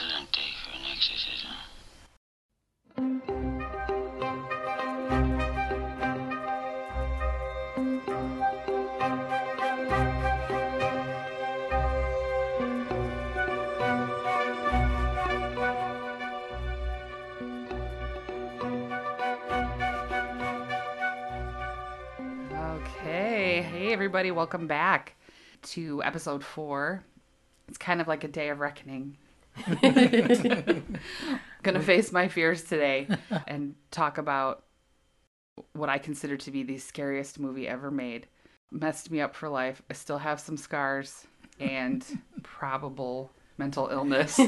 excellent day for an exorcism. Okay. Hey, everybody. Welcome back to episode four. It's kind of like a day of reckoning. Gonna face my fears today and talk about what I consider to be the scariest movie ever made. Messed me up for life. I still have some scars and probable mental illness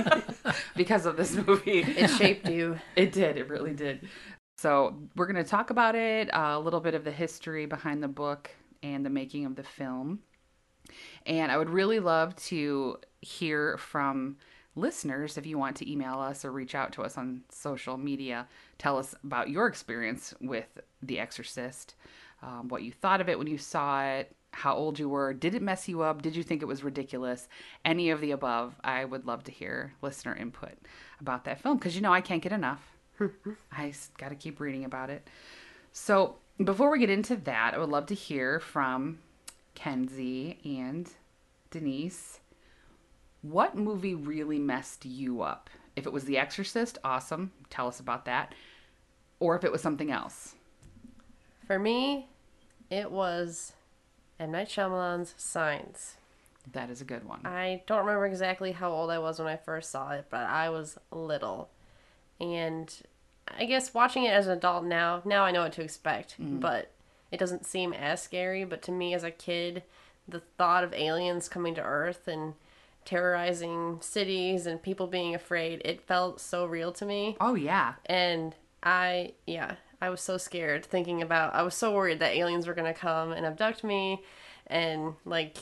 because of this movie. It shaped you. It did. It really did. So we're going to talk about it, uh, a little bit of the history behind the book and the making of the film. And I would really love to hear from listeners if you want to email us or reach out to us on social media. Tell us about your experience with The Exorcist, um, what you thought of it when you saw it, how old you were, did it mess you up, did you think it was ridiculous, any of the above. I would love to hear listener input about that film because you know I can't get enough. I got to keep reading about it. So, before we get into that, I would love to hear from Kenzie and Denise. What movie really messed you up? If it was The Exorcist, awesome. Tell us about that. Or if it was something else. For me, it was M. Night Shyamalan's Signs. That is a good one. I don't remember exactly how old I was when I first saw it, but I was little. And I guess watching it as an adult now, now I know what to expect, mm-hmm. but it doesn't seem as scary. But to me as a kid, the thought of aliens coming to Earth and terrorizing cities and people being afraid, it felt so real to me. Oh, yeah. And I, yeah, I was so scared thinking about, I was so worried that aliens were going to come and abduct me and like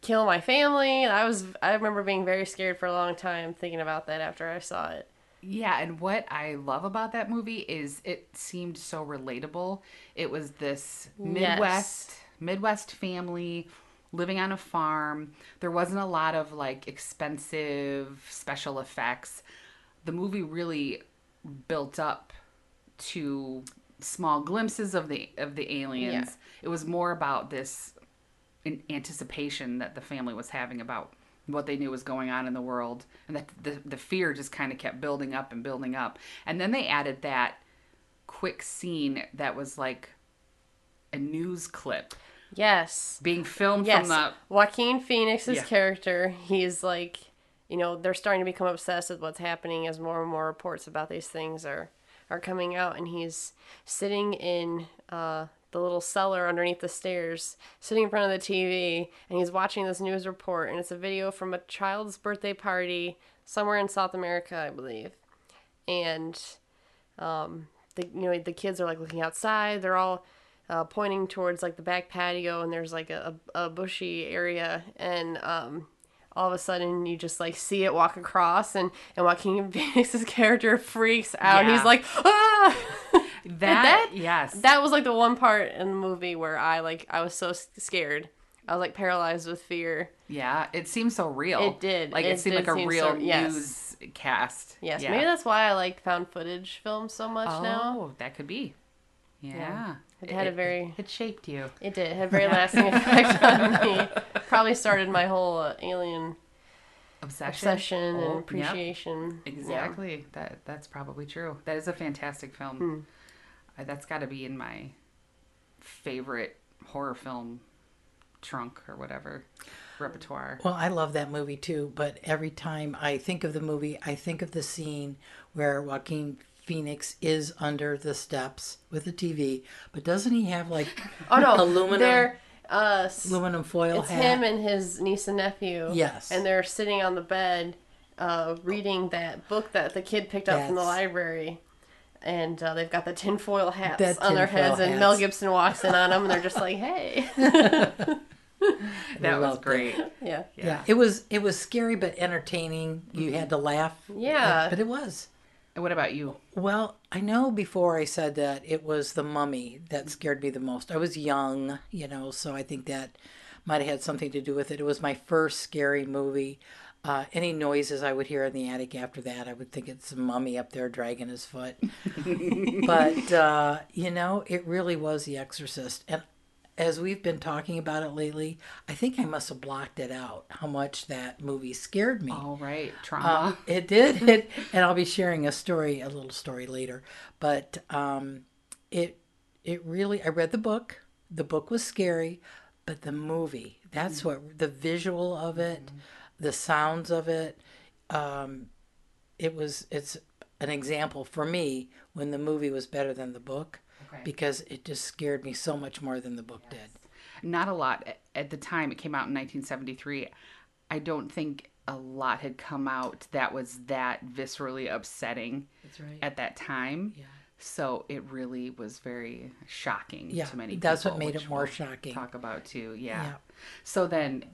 kill my family. And I was, I remember being very scared for a long time thinking about that after I saw it. Yeah, and what I love about that movie is it seemed so relatable. It was this Midwest Midwest family living on a farm. There wasn't a lot of like expensive special effects. The movie really built up to small glimpses of the of the aliens. Yeah. It was more about this anticipation that the family was having about what they knew was going on in the world and that the, the fear just kind of kept building up and building up and then they added that quick scene that was like a news clip Yes. being filmed Yes. from the Joaquin Phoenix's Yeah. character, he's like, you know, they're starting to become obsessed with what's happening as more and more reports about these things are are coming out, and he's sitting in uh, the little cellar underneath the stairs, sitting in front of the TV, and he's watching this news report, and it's a video from a child's birthday party somewhere in South America, I believe, and um, the you know the kids are like looking outside. They're all uh, pointing towards like the back patio, and there's like a, a bushy area, and um, all of a sudden you just like see it walk across, and and Joaquin Phoenix's character freaks out. Yeah. He's like, ah. that, that- yes that was like the one part in the movie where I like I was so scared. I was like paralyzed with fear. yeah it seemed so real It did. like it, It seemed like a real so- yes. news cast Yes, yeah. maybe that's why I like found footage films so much oh now. Oh, that could be yeah, Yeah. It had a very- it shaped you It did. It had a very lasting effect on me. Probably started my whole uh, alien obsession, obsession Oh, and yep. appreciation. Yeah. Exactly. That that's probably true. That is a fantastic film. Hmm. Uh, that's got to be in my favorite horror film trunk or whatever repertoire. Well, I love that movie too, but every time I think of the movie, I think of the scene where Joaquin Phoenix is under the steps with the TV, but doesn't he have like Oh no, aluminum They're uh, aluminum foil it's hat? him and his niece and nephew. Yes. and they're sitting on the bed, uh, reading that book that the kid picked up from the library. And uh, they've got the tinfoil hats That on their tinfoil heads, and Mel. Gibson walks in on them, and they're just like, "Hey, that was loved it. great. yeah, yeah. it was it was scary but entertaining. You had to laugh. Yeah. but it was. What about you? Well, I know before I said that it was the mummy that scared me the most. I was young, you know, so I think that might have had something to do with it. It was my first scary movie. Uh, any noises I would hear in the attic after that, I would think it's a mummy up there dragging his foot. but, uh, you know, it really was The Exorcist. And as we've been talking about it lately, I think I must have blocked it out how much that movie scared me. All right, trauma. Uh, it did. It, and I'll be sharing a story, a little story later. But um, it it really. I read the book. The book was scary, but the movie. That's what the visual of it, the sounds of it. Um, it was. It's an example for me when the movie was better than the book Because it just scared me so much more than the book did. Not a lot at the time. It came out in 1973. I don't think a lot had come out that was that viscerally upsetting right. at that time. Yeah. So it really was very shocking Yeah, to many that's what made it more we'll shocking. Talk about too, yeah. Yeah. So then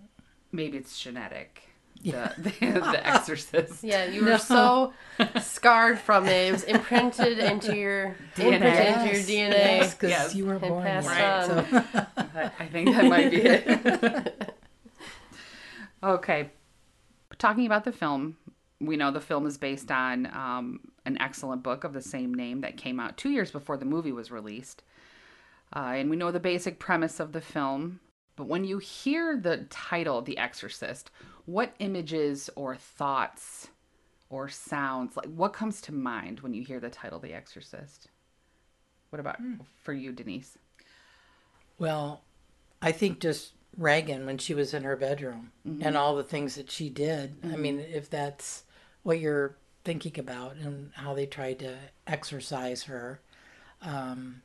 maybe it's genetic. The, the, the Exorcist. Yeah, you were so scarred from it. It was imprinted into your DNA. imprinted into your DNA. Yes, because Yes. you were born passed that. on. So. I I think that might be it. okay. Talking about the film, we know the film is based on um, an excellent book of the same name that came out two years before the movie was released. Uh, and we know the basic premise of the film. But when you hear the title, The Exorcist, what images or thoughts or sounds, like what comes to mind when you hear the title, The Exorcist? What about hmm. for you, Denise? Well, I think just Regan when she was in her bedroom mm-hmm. and all the things that she did. I mm-hmm. mean, if that's what you're thinking about and how they tried to exorcise her, um,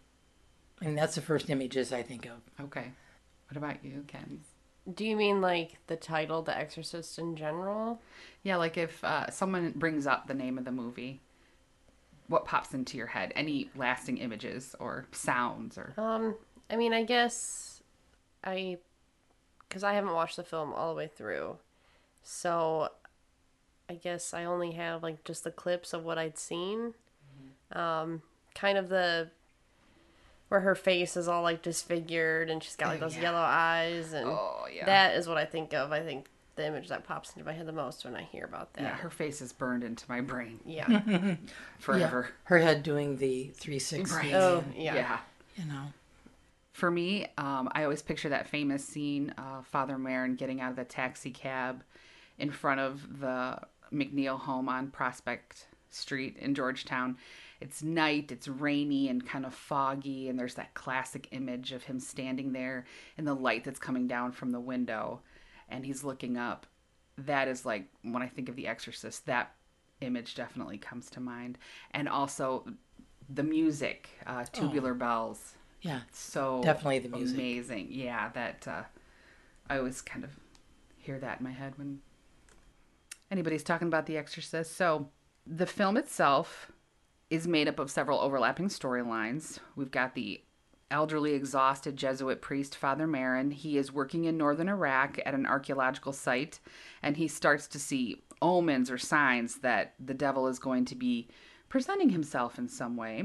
and that's the first images I think of. Okay. What about you, Ken? Do you mean like the title, The Exorcist in general? Yeah, like if uh, someone brings up the name of the movie, what pops into your head? Any lasting images or sounds or Um, I mean, I guess I, because I haven't watched the film all the way through, so I guess I only have like just the clips of what I'd seen. Um, kind of the where her face is all like disfigured and she's got like Oh, those yeah. yellow eyes and Oh, yeah. that is what I think of. I think the image that pops into my head the most when I hear about that. yeah, her face is burned into my brain Yeah. forever. Yeah, her head doing the 360. Right. Oh, yeah. yeah. You know. For me, um, I always picture that famous scene of Father Merrin getting out of the taxi cab in front of the MacNeil home on Prospect Street in Georgetown. It's night, it's rainy and kind of foggy, and there's that classic image of him standing there in the light that's coming down from the window, and he's looking up. That is like when I think of The Exorcist, that image definitely comes to mind. And also the music, uh, Tubular Bells Yeah. so Definitely the music. amazing yeah that uh, i always kind of hear that in my head when anybody's talking about the exorcist so the film itself is made up of several overlapping storylines. We've got the elderly exhausted jesuit priest father merrin. He is working in northern iraq at an archaeological site and he starts to see omens or signs that the devil is going to be presenting himself in some way.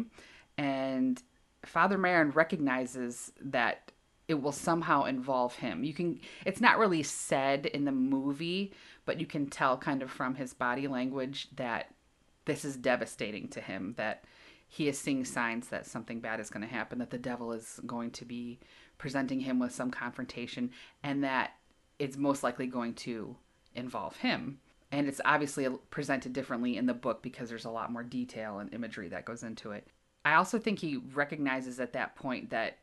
And Father Merrin recognizes that it will somehow involve him. You can it's not really said in the movie, but you can tell kind of from his body language that this is devastating to him that he is seeing signs that something bad is going to happen, that the devil is going to be presenting him with some confrontation and that it's most likely going to involve him. And it's obviously presented differently in the book because there's a lot more detail and imagery that goes into it. I also think he recognizes at that point that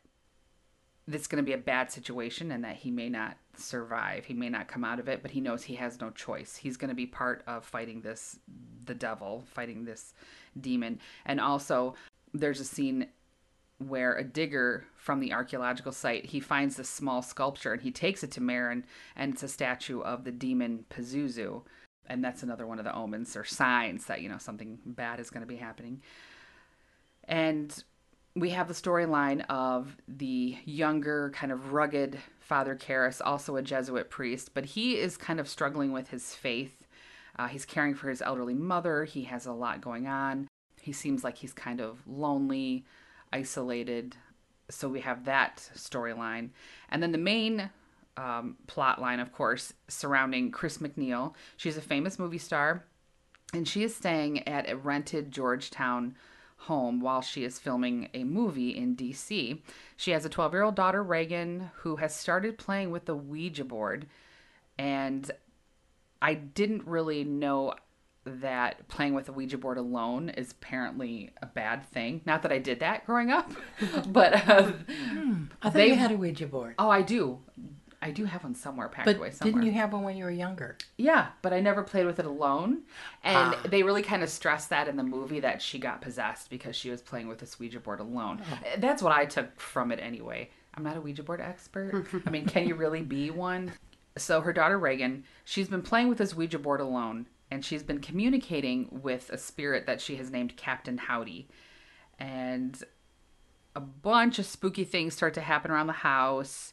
it's going to be a bad situation and that he may not survive. He may not come out of it, but he knows he has no choice. He's going to be part of fighting this, the devil, fighting this demon. And also, there's a scene where a digger from the archaeological site he finds this small sculpture and he takes it to Merrin and it's a statue of the demon Pazuzu and that's another one of the omens or signs that you know something bad is going to be happening and we have the storyline of the younger, kind of rugged Father Karras, also a Jesuit priest, but he is kind of struggling with his faith. Uh, he's caring for his elderly mother. He has a lot going on. He seems like he's kind of lonely, isolated. So we have that storyline. And then the main um, plot line, of course, surrounding Chris MacNeil. She's a famous movie star, and she is staying at a rented Georgetown home while she is filming a movie in DC. She has a 12 year old daughter, Regan, who has started playing with the Ouija board. And I didn't really know that playing with a Ouija board alone is apparently a bad thing. Not that I did that growing up, but uh, I thought They- you had a Ouija board. oh, I do. I do have one somewhere packed But away somewhere. didn't you have one when you were younger? Yeah, but I never played with it alone. And Ah. they really kind of stressed that in the movie that she got possessed because she was playing with this Ouija board alone. Oh. That's what I took from it anyway. I'm not a Ouija board expert. I mean, can you really be one? So her daughter Regan, she's been playing with this Ouija board alone and she's been communicating with a spirit that she has named Captain Howdy. And a bunch of spooky things start to happen around the house.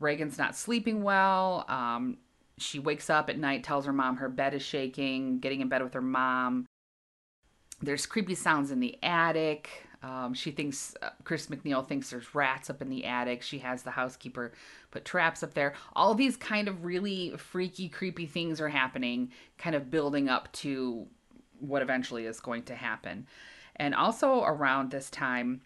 Regan's not sleeping well. Um, she wakes up at night, tells her mom her bed is shaking, getting in bed with her mom. There's creepy sounds in the attic. Um, she thinks, uh, Chris MacNeil thinks there's rats up in the attic. She has the housekeeper put traps up there. All these kind of really freaky, creepy things are happening, kind of building up to what eventually is going to happen. And also around this time,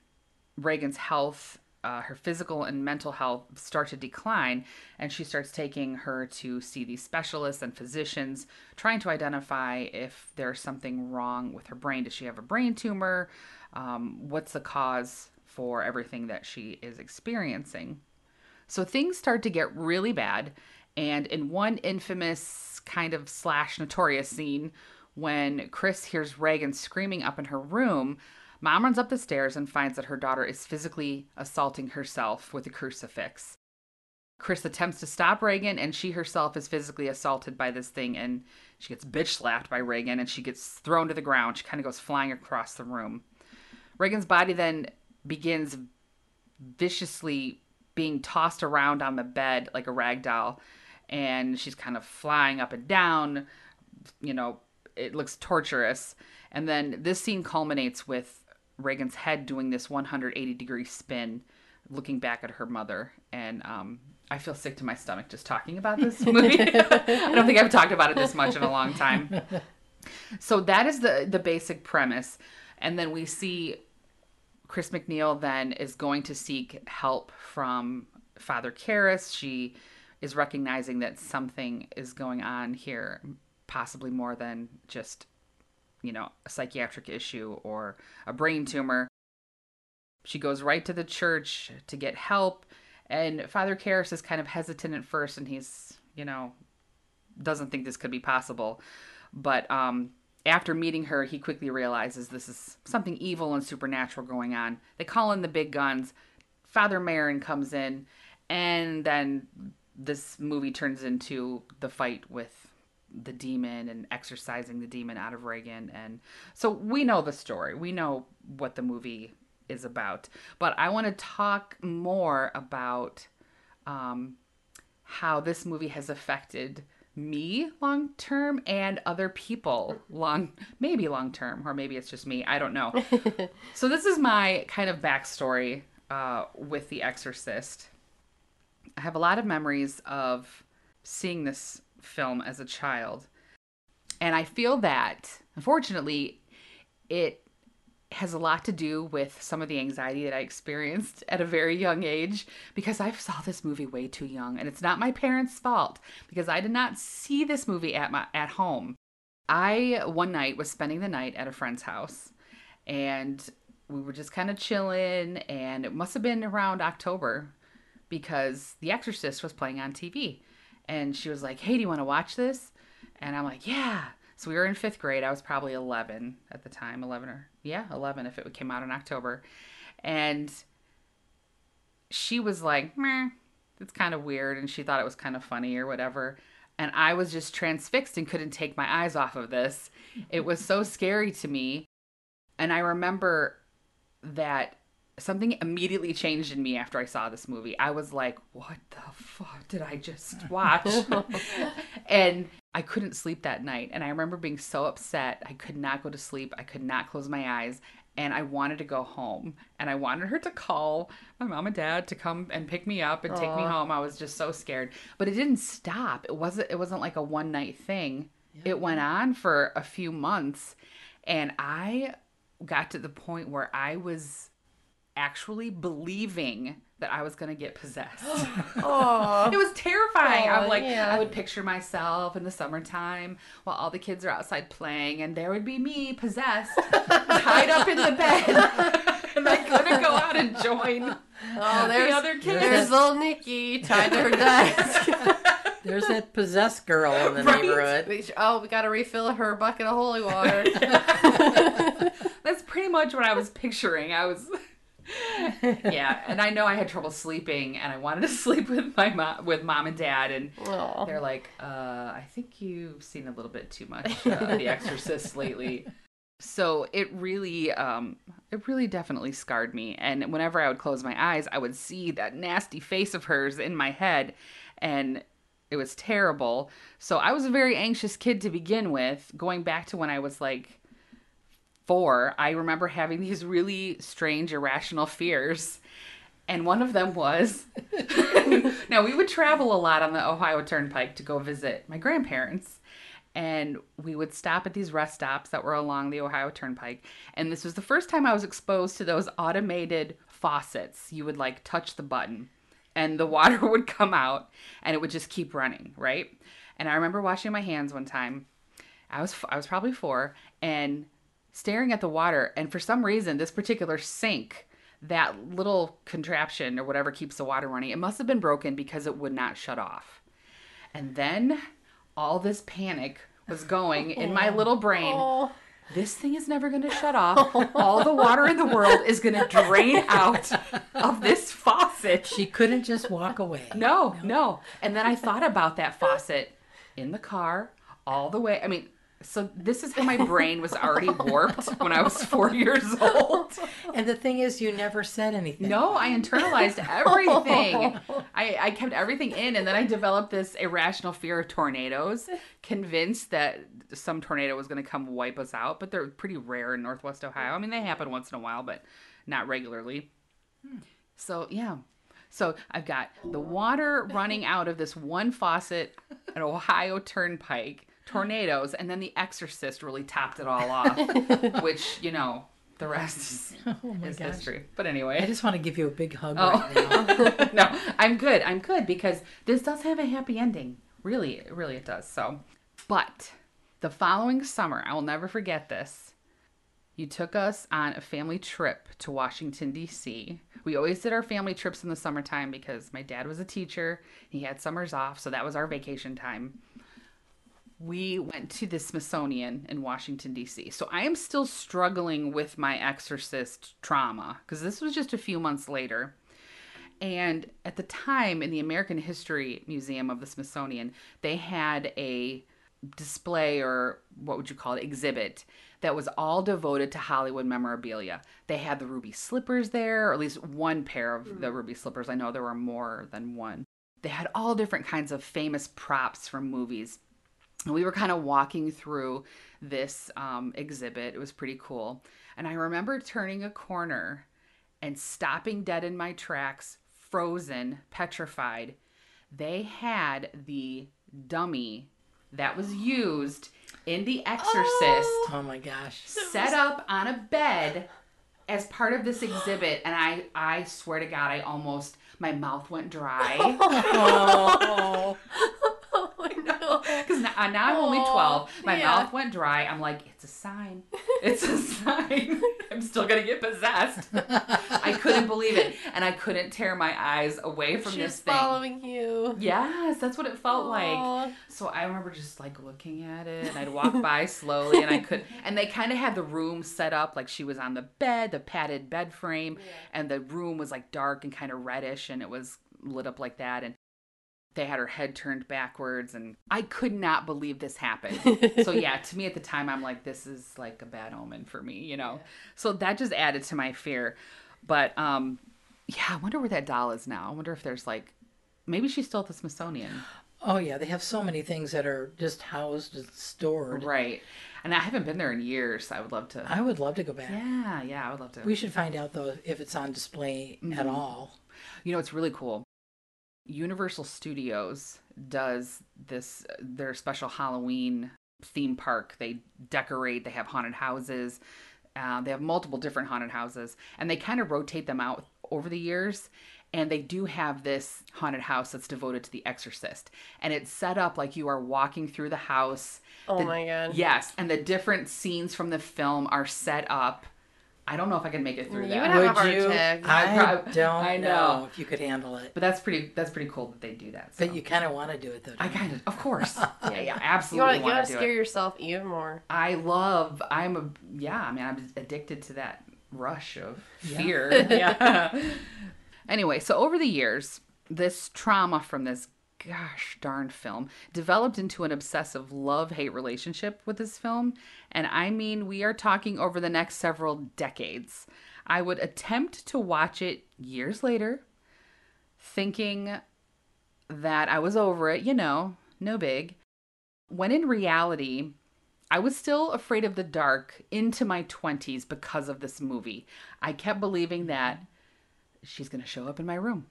Regan's health, uh, her physical and mental health start to decline, and she starts taking her to see these specialists and physicians, trying to identify if there's something wrong with her brain. Does she have a brain tumor? Um, what's the cause for everything that she is experiencing? So things start to get really bad. And in one infamous kind of slash notorious scene, when Chris hears Regan screaming up in her room, mom runs up the stairs and finds that her daughter is physically assaulting herself with a crucifix. Chris attempts to stop Regan, and she herself is physically assaulted by this thing, and she gets bitch slapped by Regan, and she gets thrown to the ground. She kind of goes flying across the room. Regan's body then begins viciously being tossed around on the bed like a rag doll, and she's kind of flying up and down. You know, it looks torturous. And then this scene culminates with Regan's head doing this 180 degree spin, looking back at her mother. And um, I feel sick to my stomach just talking about this movie. I don't think I've talked about it this much in a long time. So that is the the basic premise, and then we see Chris MacNeil then is going to seek help from Father Karras. She is recognizing that something is going on here, possibly more than just, you know, a psychiatric issue or a brain tumor. She goes right to the church to get help, and Father Karras is kind of hesitant at first, and he's, you know, doesn't think this could be possible. But um, after meeting her, he quickly realizes this is something evil and supernatural going on. They call in the big guns. Father Merrin comes in, and then this movie turns into the fight with the demon and exorcising the demon out of Regan. And so we know the story. We know what the movie is about. But I want to talk more about um, how this movie has affected me long term and other people long maybe long term or maybe it's just me i don't know so this is my kind of backstory uh, with the exorcist i have a lot of memories of seeing this film as a child. And i feel that unfortunately it has a lot to do with some of the anxiety that I experienced at a very young age because I saw this movie way too young. And it's not my parents' fault because I did not see this movie at my at home. I one night was spending the night at a friend's house and we were just kind of chilling and it must have been around October because The Exorcist was playing on TV and she was like, "Hey, do you want to watch this?" And I'm like, "Yeah." So we were in fifth grade. I was probably 11 at the time, 11 or yeah, 11 if it came out in October. And she was like, Meh, it's kind of weird. And she thought it was kind of funny or whatever. And I was just transfixed and couldn't take my eyes off of this. It was so scary to me. And I remember that something immediately changed in me after I saw this movie. I was like, what the fuck did I just watch? and I couldn't sleep that night. And I remember being so upset. I could not go to sleep. I could not close my eyes. and I wanted to go home and I wanted her to call my mom and dad to come and pick me up and take me home. I was just so scared. But it didn't stop. It wasn't it wasn't like a one night thing. It went on for a few months and I got to the point where I was actually believing that I was going to get possessed. Oh, It was terrifying. I'm like, yeah. I would picture myself in the summertime while all the kids are outside playing, and there would be me possessed, tied up in the bed, and I couldn't go out and join oh, the there's other kids. there's little Nikki tied to her desk. There's that possessed girl in the Right? neighborhood. Oh, we got to refill her bucket of holy water. That's pretty much what I was picturing. I was. Yeah, and I know I had trouble sleeping, and I wanted to sleep with my mom, with mom and dad, and Oh, they're like, uh, "I think you've seen a little bit too much uh, The Exorcist lately." So it really, um, it really definitely scarred me. And whenever I would close my eyes, I would see that nasty face of hers in my head, and it was terrible. So I was a very anxious kid to begin with. Going back to when I was like four, I remember having these really strange, irrational fears. And one of them was now we would travel a lot on the Ohio Turnpike to go visit my grandparents. And we would stop at these rest stops that were along the Ohio Turnpike. And this was the first time I was exposed to those automated faucets. You would like touch the button and the water would come out and it would just keep running, right? And I remember washing my hands one time. I was I was probably 4 and staring at the water and for some reason this particular sink that little contraption or whatever keeps the water running it must have been broken because it would not shut off and then all this panic was going in my little brain oh, this thing is never going to shut off all the water in the world is going to drain out of this faucet She couldn't just walk away. no, no. And then I thought about that faucet in the car all the way. I mean, so this is how my brain was already warped when I was four years old. And the thing is, you never said anything. No, I internalized everything. I, I kept everything in, and then I developed this irrational fear of tornadoes, convinced that some tornado was going to come wipe us out. But they're pretty rare in Northwest Ohio. I mean, they happen once in a while, but not regularly. Hmm. So yeah. So I've got the water running out of this one faucet at Ohio Turnpike, tornadoes, and then The Exorcist really topped it all off. which you know, the rest is, Oh is history. But anyway, I just want to give you a big hug Oh. right now. no, I'm good. I'm good because this does have a happy ending. Really, really, it does. So, but the following summer, I will never forget this. You took us on a family trip to Washington, D.C. We always did our family trips in the summertime because my dad was a teacher. He had summers off, so that was our vacation time. We went to the Smithsonian in Washington, D.C. So I am still struggling with my exorcist trauma because this was just a few months later. And at the time, in the American History Museum of the Smithsonian, they had a display or what would you call it exhibit that was all devoted to Hollywood memorabilia. They had the ruby slippers there, or at least one pair of the hmm. ruby slippers. I know there were more than one. They had all different kinds of famous props from movies. We were kind of walking through this um, exhibit. It was pretty cool. And I remember turning a corner and stopping dead in my tracks, frozen, petrified. They had the dummy that was used in The Exorcist Oh my gosh. set up on a bed as part of this exhibit and I I swear to god I almost my mouth went dry Oh. because now, now I'm only 12 my yeah. mouth went dry. I'm like it's a sign. It's a sign. I'm still gonna get possessed. I couldn't believe it. And I couldn't tear my eyes away from She's this thing. following you. yes that's what it felt like. So I remember just like looking at it and I'd walk by slowly and I could and they kind of had the room set up like she was on the bed, the padded bed frame, and the room was like dark and kind of reddish and it was lit up like that and they had her head turned backwards and I could not believe this happened. so yeah, to me at the time I'm like this is like a bad omen for me, you know. So that just added to my fear. But um yeah, I wonder where that doll is now. I wonder if there's like maybe she's still at the Smithsonian. Oh yeah, they have so many things that are just housed and stored. Right. And I haven't been there in years. I would love to. I would love to go back. Yeah, yeah, I would love to. We should find out though if it's on display Mm-hmm. at all. You know, it's really cool. Universal Studios does this their special Halloween theme park. They decorate, they have haunted houses. Uh, they have multiple different haunted houses, and they kind of rotate them out over the years. And they do have this haunted house that's devoted to The Exorcist, and it's set up like you are walking through the house. Oh The- my god. Yes, and the different scenes from the film are set up. I don't know if I can make it through You that. would have a Would you? attack. I, prob- don't I know. know. if you could handle it. But that's pretty. That's pretty cool that they do that. So. But you kind of want to do it though. I don't you? kind of, of course, yeah, yeah, absolutely want to want gotta to scare it. yourself even more. I love. I'm a yeah. I mean, I'm addicted to that rush of Yeah. fear. yeah. anyway, so over the years, this trauma from this gosh darn film developed into an obsessive love hate relationship with this film, and I mean, we are talking over the next several decades. I would attempt to watch it years later, thinking that I was over it, you know, no big. When in reality, I was still afraid of the dark into my 20s because of this movie. I kept believing mm-hmm. that she's going to show up in my room.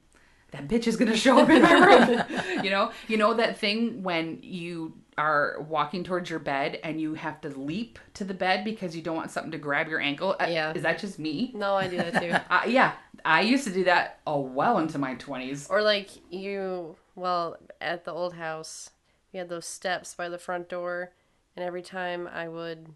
That bitch is going to show up in my room. you know, you know that thing when you are walking towards your bed and you have to leap to the bed because you don't want something to grab your ankle. Uh, Yeah. Is that just me? No, I do that too. Uh, yeah, I used to do that oh well into my 20s. or like you, well, at the old house, we had those steps by the front door, and every time I would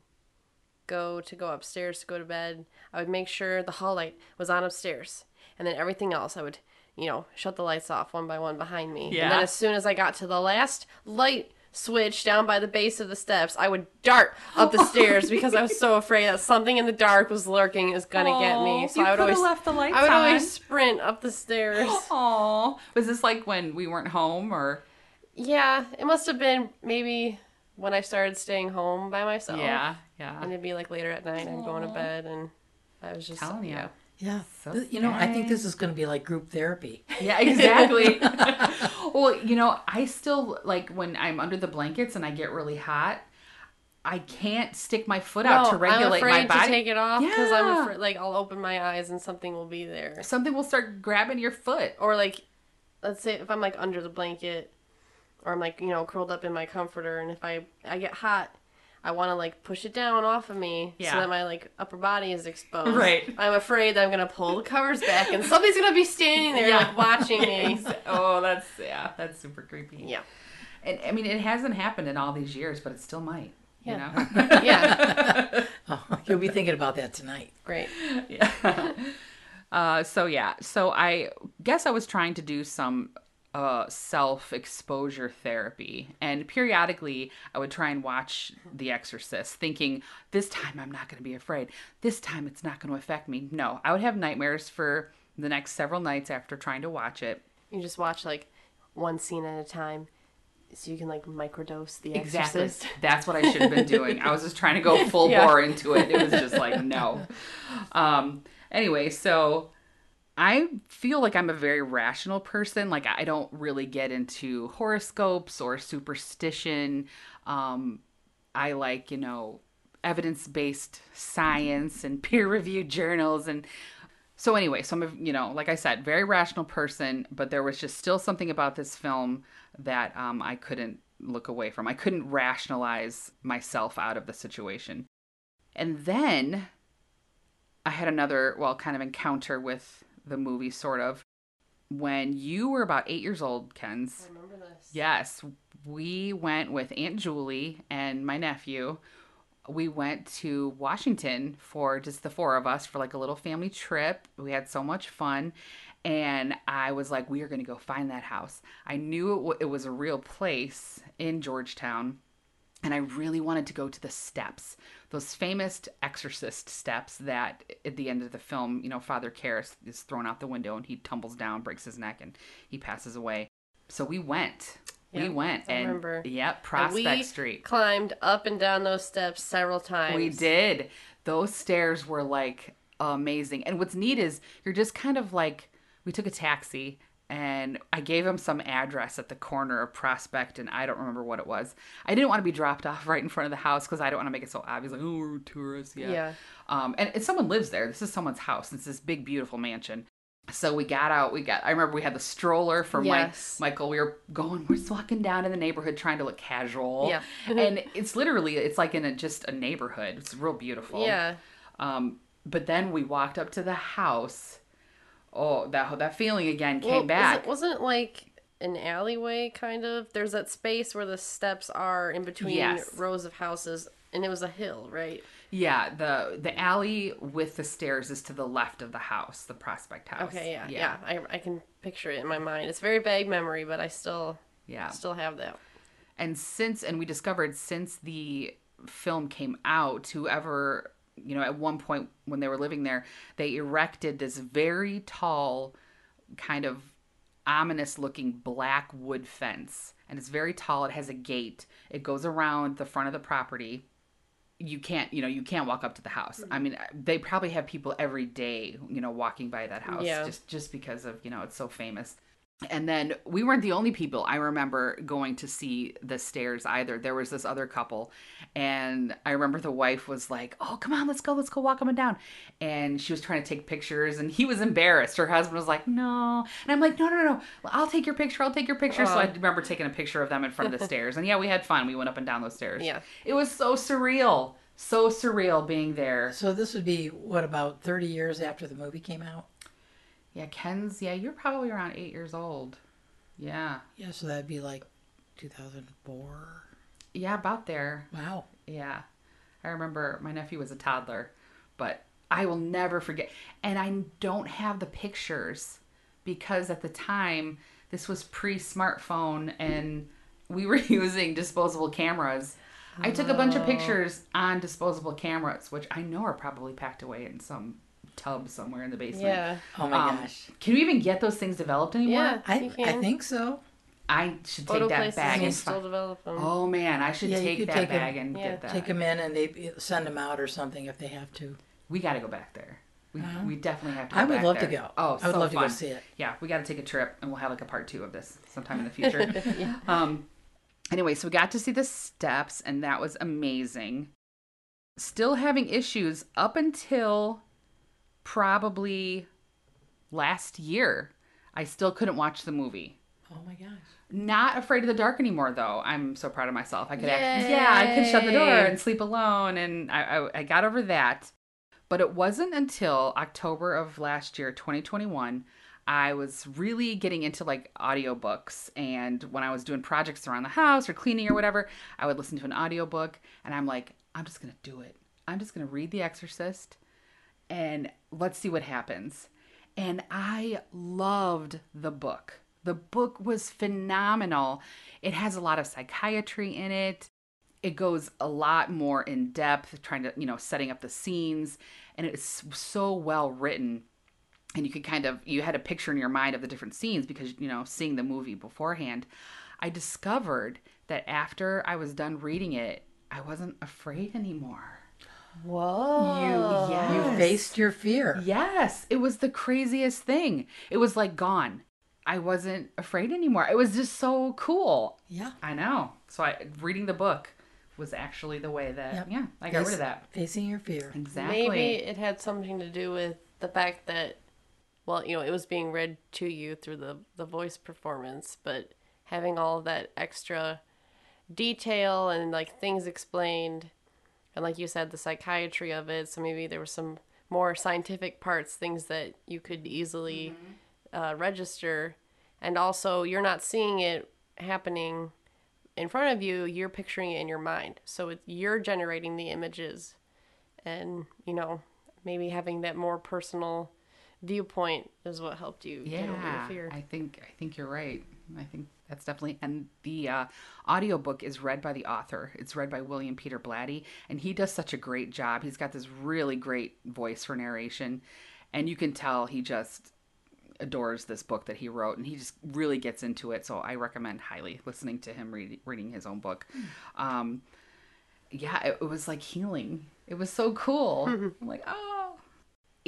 go to go upstairs to go to bed, I would make sure the hall light was on upstairs, and then everything else I would, you know, shut the lights off one by one behind me. Yeah. And then as soon as I got to the last light switch down by the base of the steps, I would dart up the oh stairs because I was so afraid that something in the dark was lurking is gonna get me. So you I would always left the lights I would on. always sprint up the stairs. Oh, was this like when we weren't home or? Yeah, it must have been maybe when I started staying home by myself. Yeah, yeah. And it'd be like later at night, I'm going to bed, and I was just Telling you. yeah. Yeah. So Th- you know, I think this is going to be like group therapy. Yeah, exactly. well, you know, I still like when I'm under the blankets and I get really hot. I can't stick my foot out to No, regulate I'm my afraid body. to take it off because Yeah. I'm afraid like I'll open my eyes and something will be there. Something will start grabbing your foot. Or like, let's say if I'm like under the blanket, or I'm like you know curled up in my comforter, and if I I get hot. I want to like push it down off of me Yeah. so that my like upper body is exposed. Right. I'm afraid that I'm gonna pull the covers back and somebody's gonna be standing there Yeah. like watching me. oh, that's yeah, that's super creepy. Yeah. And I mean, it hasn't happened in all these years, but it still might. Yeah. You know. Yeah. Oh, you'll be thinking about that tonight. Great. yeah. Uh, so yeah, so I guess I was trying to do some uh, self exposure therapy, and periodically I would try and watch The Exorcist, thinking this time I'm not going to be afraid. This time it's not going to affect me. No, I would have nightmares for the next several nights after trying to watch it. You just watch like one scene at a time, so you can like microdose the Exactly. Exorcist. That's what I should have been doing. I was just trying to go full Yeah. bore into it. It was just like no. Um anyway, so I feel like I'm a very rational person. Like I don't really get into horoscopes or superstition. Um I like, you know, evidence-based science and peer-reviewed journals and so anyway, so I'm a, you know, like I said, very rational person, but there was just still something about this film that um, I couldn't look away from. I couldn't rationalize myself out of the situation. And then I had another, well, kind of encounter with the movie, sort of. When you were about eight years old, Ken's, remember this. Yes, we went with Aunt Julie and my nephew. We went to Washington for just the four of us for like a little family trip. We had so much fun. And I was like, we are going to go find that house. I knew it, w- it was a real place in Georgetown. And I really wanted to go to the steps, those famous exorcist steps that at the end of the film, you know, Father Karras is thrown out the window and he tumbles down, breaks his neck, and he passes away. So we went. we went. I and remember. Yep, And Prospect we Street. climbed up and down those steps several times. We did. Those stairs were like amazing. And what's neat is you're just kind of like we took a taxi and I gave him some address at the corner of Prospect, and I don't remember what it was. I didn't want to be dropped off right in front of the house because I don't want to make it so obvious, like, oh, we're tourists. Yeah. Yeah. Um, and, and someone lives there. This is someone's house. It's this big, beautiful mansion. So we got out. We got. I remember we had the stroller for Yes. Mike. Michael. We were going. We're just walking down in the neighborhood, trying to look casual. Yeah. and it's literally. It's like in a just a neighborhood. It's real beautiful. Yeah. Um, but then we walked up to the house. Oh, that that feeling again came Well, back. Wasn't, wasn't like an alleyway kind of? There's that space where the steps are in between Yes. rows of houses, and it was a hill, right? yeah, the the alley with the stairs is to the left of the house, the Prospect House. Okay, yeah, yeah. I, I can picture it in my mind. It's very vague memory, but I still yeah. still have that. and since and we discovered since the film came out whoever you know at one point when they were living there they erected this very tall kind of ominous looking black wood fence. And it's very tall. It has a gate. It goes around the front of the property. You can't you know you can't walk up to the house. I mm-hmm. mean they probably have people every day you know walking by that house Yeah. just just because of you know it's so famous and then we weren't the only people I remember going to see the stairs either. There was this other couple, and I remember the wife was like, "Oh, come on, let's go, let's go walk up and down." And she was trying to take pictures, and he was embarrassed. Her husband was like, "No," and I'm like, "No, no, no, I'll take your picture. I'll take your picture." so oh. I remember taking a picture of them in front of the stairs, and yeah, we had fun. We went up and down those stairs. Yeah. it was so surreal, so surreal being there. So this would be what about 30 years after the movie came out? Yeah, Ken's. Yeah, you're probably around eight years old. Yeah, Yeah, so that'd be like 2004. yeah, about there. Wow. Yeah. I remember my nephew was a toddler, but I will never forget. And I don't have the pictures because at the time this was pre smartphone and we were using disposable cameras. I took a bunch of oh. pictures on disposable cameras, which I know are probably packed away in some tub somewhere in the basement. Yeah. Oh my Um, gosh. Can we even get those things developed anymore? Yeah. I, you I think so. I should take Photo that bag and still develop them. Oh man, I should Yeah, take that take 'em- bag and Yeah, get that. Take them in and they send them out or something if they have to. We got to go back there. We, we definitely have to. Go Uh-huh. I would back love to go. Oh, I would so love to go see it. Yeah, we got to take a trip, and we'll have like a part two of this sometime in the future. Um. Anyway, so we got to see the steps, and that was amazing. Still having issues up until probably last year. I still couldn't watch the movie. Oh my gosh. Not afraid of the dark anymore, though. I'm so proud of myself. I could actually, yeah, I could shut the door and sleep alone, and I, I, I got over that. But it wasn't until October of last year, 2021, I was really getting into like audiobooks. And when I was doing projects around the house or cleaning or whatever, I would listen to an audiobook, and I'm like, I'm just gonna do it. I'm just gonna read The Exorcist, and let's see what happens. And I loved the book. The book was phenomenal. It has a lot of psychiatry in it. It goes a lot more in depth, trying to, you know, setting up the scenes. And it's so well written. And you could kind of, you had a picture in your mind of the different scenes because, you know, seeing the movie beforehand. I discovered that after I was done reading it, I wasn't afraid anymore. Whoa. You, yes. You faced your fear. Yes, it was the craziest thing. It was like gone. I wasn't afraid anymore. It was just so cool. Yeah. I know. So I reading the book was actually the way that Yep. yeah, I got rid of that. Facing your fear. Exactly. Maybe it had something to do with the fact that, well, you know, it was being read to you through the, the voice performance, but having all of that extra detail and like things explained, and like you said, the psychiatry of it. So maybe there were some more scientific parts, things that you could easily uh, register, and also you're not seeing it happening in front of you. You're picturing it in your mind, so it, you're generating the images and you know maybe having that more personal viewpoint is what helped you get over your yeah, fear. I think I think you're right. I think that's definitely and the uh, audiobook is read by the author. It's read by William Peter Blatty, and he does such a great job. He's got this really great voice for narration, and you can tell he just adores this book that he wrote, and he just really gets into it. So I recommend highly listening to him read, reading his own book. Um, yeah, it, it was like healing. It was so cool. I'm like, oh.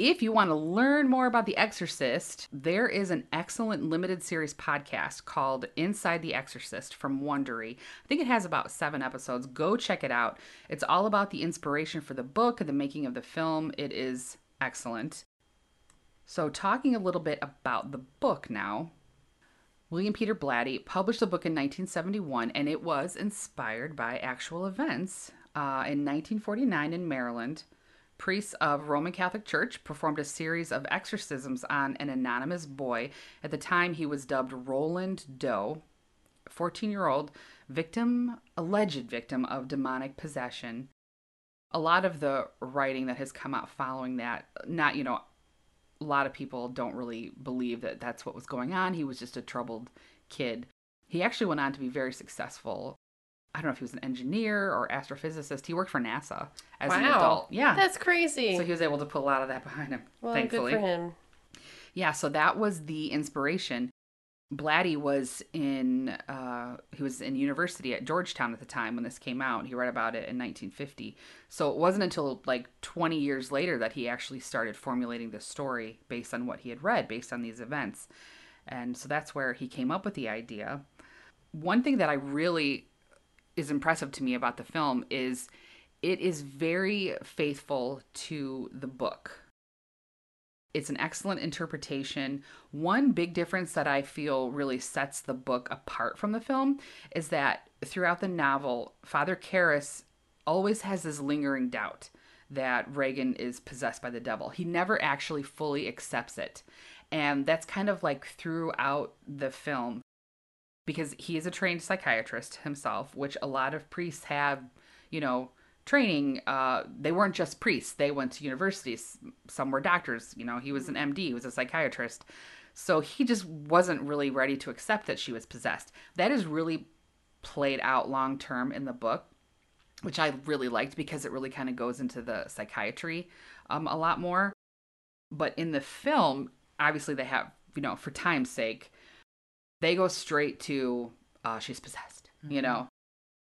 If you want to learn more about The Exorcist, there is an excellent limited series podcast called Inside the Exorcist from Wondery. I think it has about seven episodes. Go check it out. It's all about the inspiration for the book and the making of the film. It is excellent. So, talking a little bit about the book now. William Peter Blatty published the book in 1971, and it was inspired by actual events. Uh, in 1949 in Maryland, priests of Roman Catholic Church performed a series of exorcisms on an anonymous boy. At the time, he was dubbed Roland Doe, 14 year old victim, alleged victim of demonic possession. A lot of the writing that has come out following that, not, you know, a lot of people don't really believe that that's what was going on. He was just a troubled kid. He actually went on to be very successful I don't know if he was an engineer or astrophysicist. He worked for NASA as an Wow. adult. Yeah. That's crazy. so he was able to put a lot of that behind him, well, thankfully. good for him. Yeah, so that was the inspiration. Blatty was in uh, he was in university at Georgetown at the time when this came out. He read about it in 1950. So it wasn't until like 20 years later that he actually started formulating this story based on what he had read, based on these events. And so that's where he came up with the idea. One thing that I really is impressive to me about the film is it is very faithful to the book. It's an excellent interpretation. One big difference that I feel really sets the book apart from the film is that throughout the novel, Father Karras always has this lingering doubt that Regan is possessed by the devil. He never actually fully accepts it. And that's kind of like throughout the film because he is a trained psychiatrist himself, which a lot of priests have, you know, training. Uh, they weren't just priests; they went to universities. Some were doctors. You know, he was an MD. He was a psychiatrist. So he just wasn't really ready to accept that she was possessed. That is really played out long term in the book, which I really liked because it really kind of goes into the psychiatry um, a lot more. But in the film, obviously they have, you know, for time's sake, they go straight to uh, she's possessed, you know,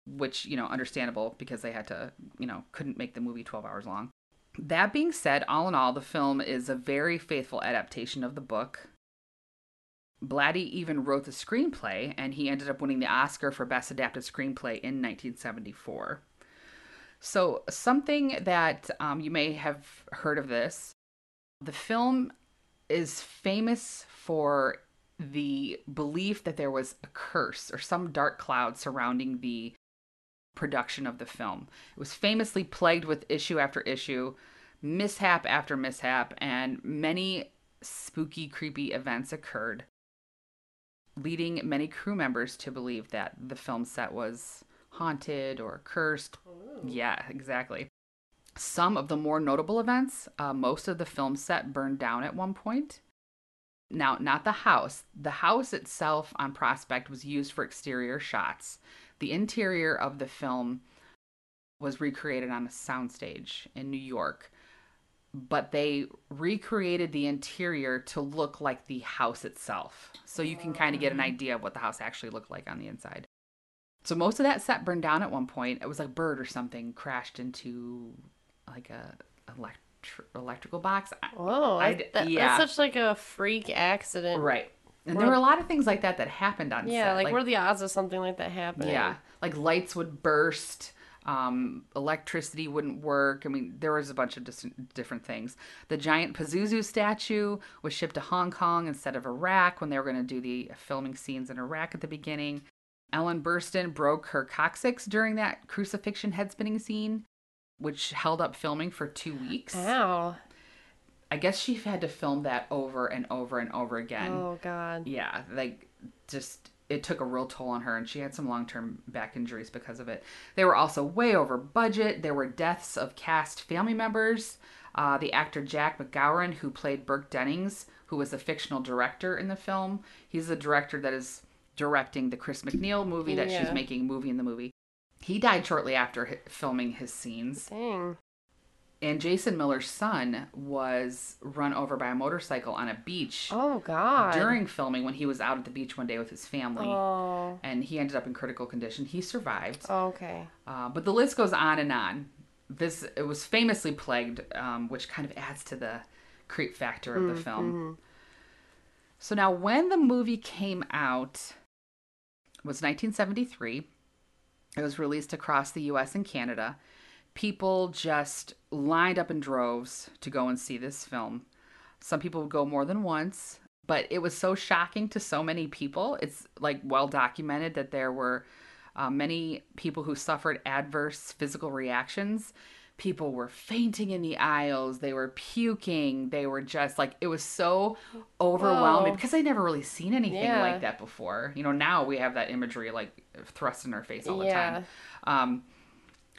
which, you know, understandable because they had to, you know, couldn't make the movie 12 hours long. That being said, all in all, the film is a very faithful adaptation of the book. Blatty even wrote the screenplay, and he ended up winning the Oscar for Best Adapted Screenplay in 1974. So, something that um, you may have heard of this the film is famous for the belief that there was a curse or some dark cloud surrounding the production of the film. It was famously plagued with issue after issue, mishap after mishap, and many spooky, creepy events occurred, leading many crew members to believe that the film set was haunted or cursed. Yeah, exactly. Some of the more notable events, uh, most of the film set burned down at one point. Now, not the house. The house itself on Prospect was used for exterior shots. The interior of the film was recreated on a soundstage in New York, but they recreated the interior to look like the house itself. So you can kind of get an oh. idea of what the house actually looked like on the inside. So most of that set burned down at one point. It was like a bird or something crashed into like a electri- electrical box. Oh, I that- yeah. that's such like a freak accident. Right. And there were a lot of things like that that happened on Yeah, set. like, what are the odds of something like that happening? Yeah, like lights would burst, um, electricity wouldn't work. I mean, there was a bunch of dis- different things. The giant Pazuzu statue was shipped to Hong Kong instead of Iraq when they were going to do the filming scenes in Iraq at the beginning. Ellen Burstyn broke her coccyx during that crucifixion head spinning scene, which held up filming for two weeks. Ow. I guess she had to film that over and over and over again Oh God. yeah, like just it took a real toll on her and she had some long-term back injuries because of it. They were also way over budget. There were deaths of cast family members. Uh, the actor Jack MacGowran, who played Burke Dennings, who was a fictional director in the film, he's the director that is directing the Chris MacNeil movie that Yeah. she's making movie in the movie. He died shortly after filming his scenes. Dang. And Jason Miller's son was run over by a motorcycle on a beach Oh God. during filming when he was out at the beach one day with his family Oh. and he ended up in critical condition he survived Okay. uh, but the list goes on and on this it was famously plagued um, which kind of adds to the creep factor of the film. So now, when the movie came out, it was 1973. It was released across the U.S. and Canada. People just lined up in droves to go and see this film. Some people would go more than once, but it was so shocking to so many people. It's like well documented that there were uh, many people who suffered adverse physical reactions. People were fainting in the aisles. They were puking. They were just like, it was so overwhelming Whoa. because I'd never really seen anything Yeah. like that before. You know, now we have that imagery like thrust in our face all the Yeah. time. Um,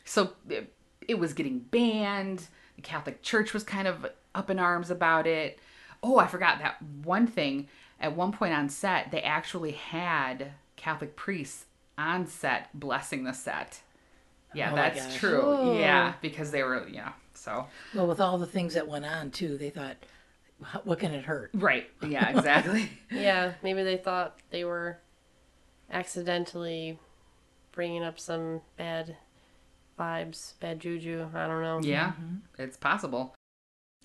so it, it was getting banned. The Catholic Church was kind of up in arms about it. Oh, I forgot that one thing. At one point on set, they actually had Catholic priests on set blessing the set. Yeah, Oh that's true. Oh. Yeah, because they were, yeah. So, Well, with all the things that went on too, they thought, what can it hurt? right. Yeah, exactly. Yeah, maybe they thought they were accidentally bringing up some bad vibes, bad juju. I don't know. Yeah, mm-hmm. it's possible.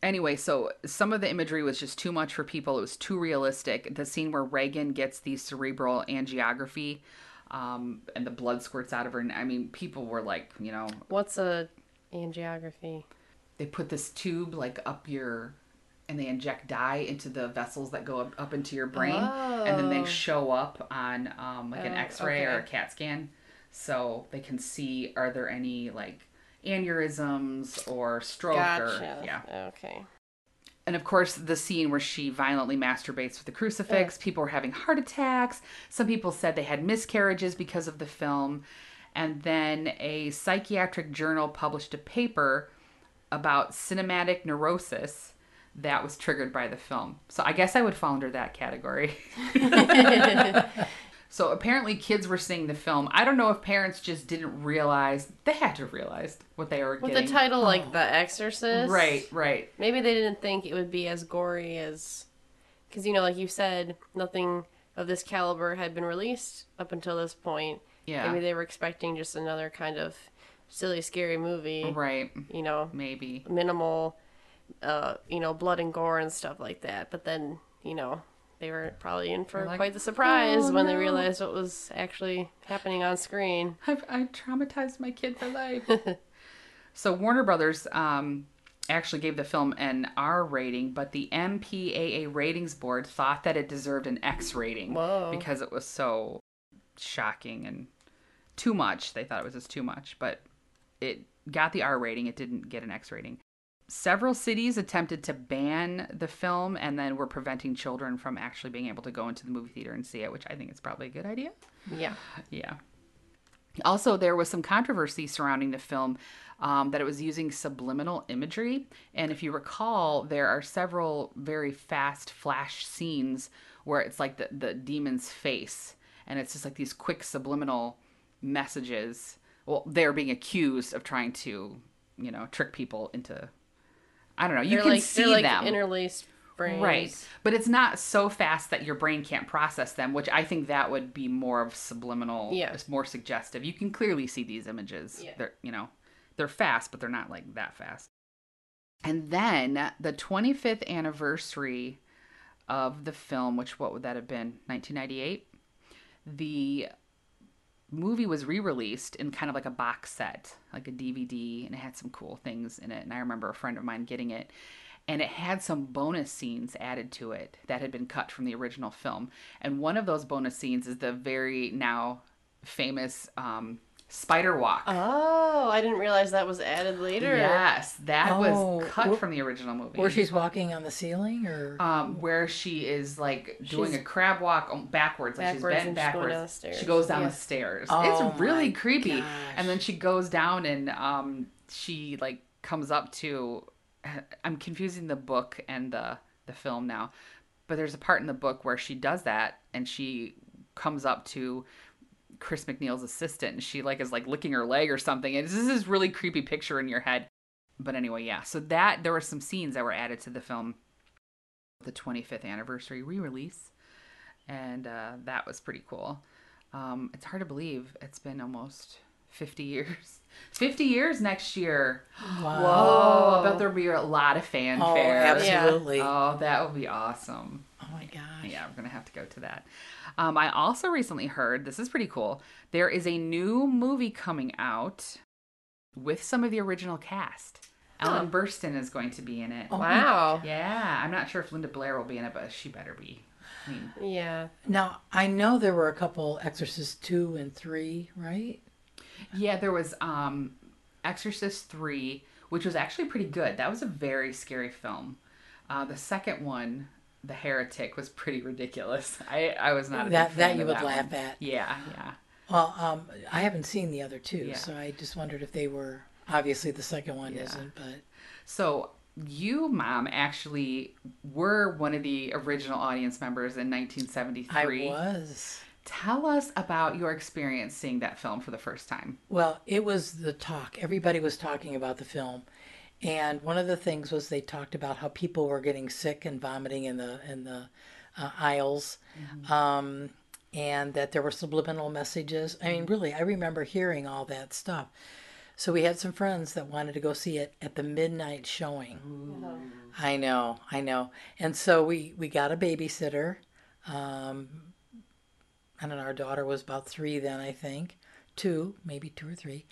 Anyway, so some of the imagery was just too much for people. It was too realistic. The scene where Regan gets the cerebral angiography um, and the blood squirts out of her. And I mean, people were like, you know, What's a angiography? they put this tube like up your and they inject dye into the vessels that go up, up into your brain and then they Oh. show up on um, like an Oh, x-ray or a cat scan so they can see are there any like aneurysms or stroke Gotcha. or yeah Okay. And of course the scene where she violently masturbates with the crucifix people were having heart attacks. Some people said they had miscarriages because of the film. And then a psychiatric journal published a paper about cinematic neurosis that was triggered by the film. So i guess i would fall under that category so apparently kids were seeing the film i don't know if parents just didn't realize they had to realize what they were With getting With the title like The Exorcist. right right Maybe they didn't think it would be as gory as. Because, you know, like you said, nothing of this caliber had been released up until this point. yeah Maybe they were expecting just another kind of silly, scary movie. right You know, maybe minimal, uh, you know, blood and gore and stuff like that. But then, you know, they were probably in for like, quite the surprise "Oh, when they realized what was actually happening on screen. I've, I traumatized my kid for life. so Warner Brothers um, actually gave the film an R rating, but the MPAA ratings board thought that it deserved an X rating Whoa. because it was so shocking and too much. They thought it was just too much, but it got the R rating. It didn't get an X rating. Several cities attempted to ban the film and then were preventing children from actually being able to go into the movie theater and see it, which I think is probably a good idea. Yeah. Yeah. Also, there was some controversy surrounding the film um, that it was using subliminal imagery. And if you recall, there are several very fast flash scenes where it's like the, the demon's face. And it's just like these quick subliminal messages. Well, they're being accused of trying to, you know, trick people into. I don't know. You they're can like, see like them. interlaced brains. Right. But it's not so fast that your brain can't process them, which I think that would be more of subliminal, Yeah. it's more suggestive. You can clearly see these images. Yeah. They're, you know, they're fast, but they're not like that fast. And then the 25th anniversary of the film, which what would that have been? 1998. The movie was re-released in kind of like a box set, like a DVD, and it had some cool things in it. And I remember a friend of mine getting it, and it had some bonus scenes added to it that had been cut from the original film. And one of those bonus scenes is the very now famous um, spider walk. Oh, I didn't realize that was added later. Yes, that Oh, was cut wh- from the original movie. Where she's walking on the ceiling, or um, where she is like doing She's- a crab walk um, backwards, like Backwards she's bent and she's going backwards. down the stairs. She goes down Yeah. the stairs. Oh it's really creepy. gosh. And then she goes down and um, she like comes up to. I'm confusing the book and the the film now, but there's a part in the book where she does that and she comes up to Chris MacNeil's assistant and she like is like licking her leg or something. And this is this really creepy picture in your head. But anyway, yeah. So that there were some scenes that were added to the film, the 25th anniversary re-release, and uh, that was pretty cool. Um, it's hard to believe it's been almost 50 years. 50 years next year. Wow. Oh, I bet there'll be a lot of fanfare. Oh, absolutely. Oh, that would be awesome. Oh my gosh. Yeah, we're gonna have to go to that. Um, I also recently heard this is pretty cool. There is a new movie coming out with some of the original cast. Ellen Burstyn is going to be in it. Wow. Yeah, I'm not sure if Linda Blair will be in it, but she better be. I mean, Yeah. Now I know there were a couple Exorcist two and three, right? yeah, there was um, Exorcist three, which was actually pretty good. That was a very scary film. Uh, the second one, The Heretic, was pretty ridiculous. I I was not That that you would that laugh one. at. Yeah, yeah. Well, um, I haven't seen the other two, Yeah. so I just wondered if they were. Obviously, the second one Yeah. isn't, but So you, mom, actually were one of the original audience members in 1973. I 1973. was. Tell us about your experience seeing that film for the first time. Well, it was the talk. Everybody was talking about the film, and one of the things was they talked about how people were getting sick and vomiting in the in the uh, aisles, um, and that there were subliminal messages. I mean, really, I remember hearing all that stuff. So we had some friends that wanted to go see it at the midnight showing. I know, I know. And so we we got a babysitter. Um, I don't know. Our daughter was about three then, I think, two, maybe two or three,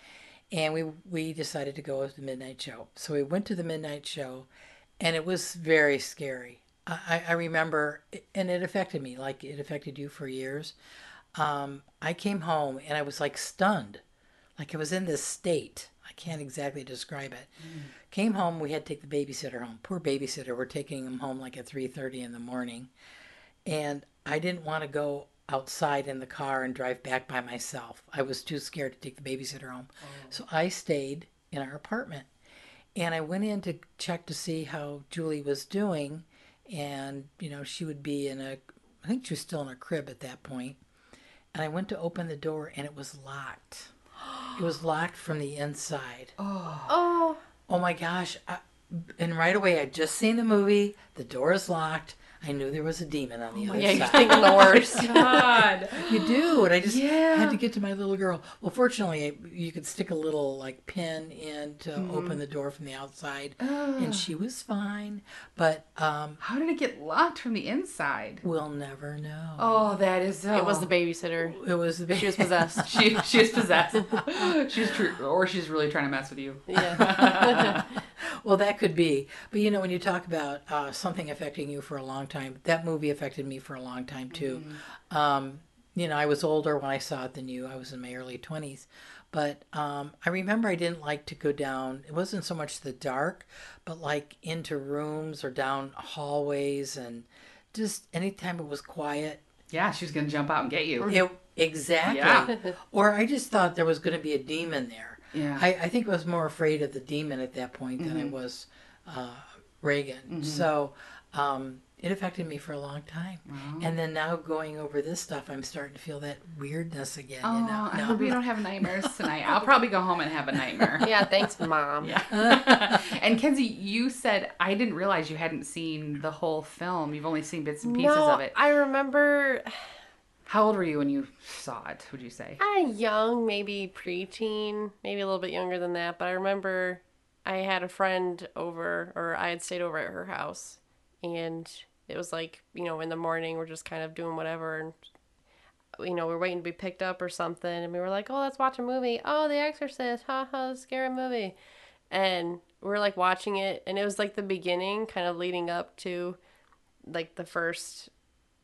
and we we decided to go to the midnight show. So we went to the midnight show, and it was very scary. I, I remember, and it affected me like it affected you for years. Um, I came home and I was like stunned, like I was in this state. I can't exactly describe it. Came home, we had to take the babysitter home. Poor babysitter, we're taking him home like at three thirty in the morning and I didn't want to go outside in the car and drive back by myself. I was too scared to take the babysitter home. Oh. So I stayed in our apartment. And I went in to check to see how Julie was doing and you know, she would be in a I think she was still in a crib at that point. And I went to open the door and it was locked. It was locked from the inside. Oh. Oh, oh my gosh. I, and right away, I'd just seen the movie. The door is locked. I knew there was a demon on the other Yeah, you're side. thinking the worst. God. You do, and I just Yeah. had to get to my little girl. Well, fortunately, you could stick a little like pin in to Mm-hmm. open the door from the outside, and she was fine. But um, How did it get locked from the inside? we'll never know. Oh, that is. It was the babysitter. It was the She was possessed. She she is possessed. she's true, or she's really trying to mess with you. Yeah. Well, that could be. But you know, when you talk about uh, something affecting you for a long time, that movie affected me for a long time too. Um, you know, I was older when I saw it than you. I was in my early 20s. But um, I remember I didn't like to go down, it wasn't so much the dark, but like into rooms or down hallways and just anytime it was quiet. Yeah, she was gonna jump out and get you. It, exactly. Yeah. Or I just thought there was going to be a demon there. Yeah. I, I think I was more afraid of the demon at that point than I was uh, Regan. So um, it affected me for a long time. And then now going over this stuff, I'm starting to feel that weirdness again. Oh, you know? I No, hope you don't have nightmares tonight. I'll probably go home and have a nightmare. yeah, thanks, mom. Yeah. and Kenzie, you said I didn't realize you hadn't seen the whole film. You've only seen bits and pieces no, of it. I remember How old were you when you saw it? Would you say? uh, young, maybe preteen, maybe a little bit younger than that. But I remember I had a friend over, or I had stayed over at her house, and it was like you know in the morning we're just kind of doing whatever, and you know we're waiting to be picked up or something, and we were like, oh, let's watch a movie. Oh, The Exorcist, haha, scary movie, and we are like watching it, and it was like the beginning, kind of leading up to like the first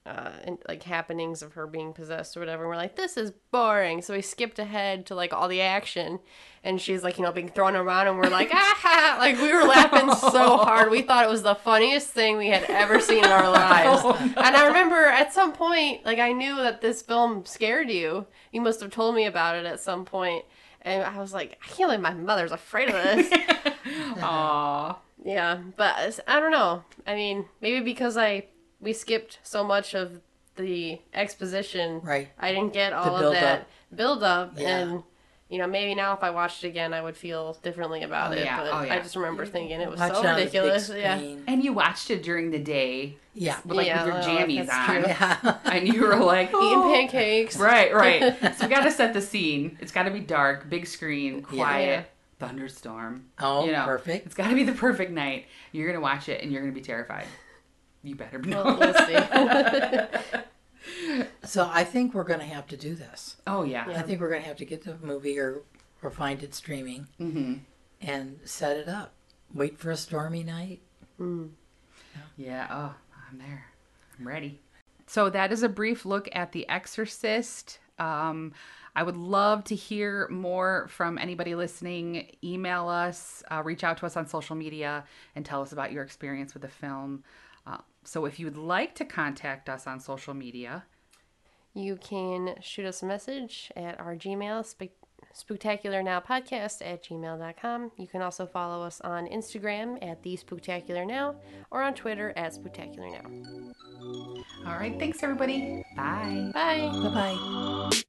uh, and, like happenings of her being possessed or whatever. And we're like, this is boring. So we skipped ahead to like all the action, and she's like, you know, being thrown around, and we're like, ah, like we were laughing so hard. We thought it was the funniest thing we had ever seen in our lives. And I remember at some point, like I knew that this film scared you. You must have told me about it at some. And I was like, I can't believe my mother's afraid of this. Aw. Yeah, but I don't know. I mean, maybe because I we skipped so much of the exposition, Right. I didn't get all of that up. build up, Yeah. and you know, maybe now if I watched it again, I would feel differently about Oh, it. yeah. But Oh, yeah. I just remember thinking it was Watch so it on the big ridiculous. Yeah. And you watched it during the day, Yeah. with, like Yeah, with your oh, jammies on, true. Yeah. and you were like, Eating "Oh." pancakes. Right, right. so we got to set the scene. It's got to be dark, big screen, Yeah. quiet, thunderstorm. Oh, you know, perfect. It's got to be the perfect night. You're gonna watch it and you're gonna be terrified. You better be. Well, we'll see. So I think we're going to have to do this. oh yeah. I think we're going to have to get the movie or or find it streaming hmm and set it up. Wait for a stormy night. Yeah. Oh, I'm there. I'm ready. So that is a brief look at The Exorcist. Um, I would love to hear more from anybody listening. Email us, uh, reach out to us on social media, and tell us about your experience with the film. Uh, so if you would like to contact us on social media, You can shoot us a message at our Gmail, spe- Spooktacular Now Podcast at gmail.com. You can also follow us on Instagram at The Spooktacular Now or on Twitter at Spooktacular Now. all right. Thanks, everybody. Bye. Bye. Bye bye.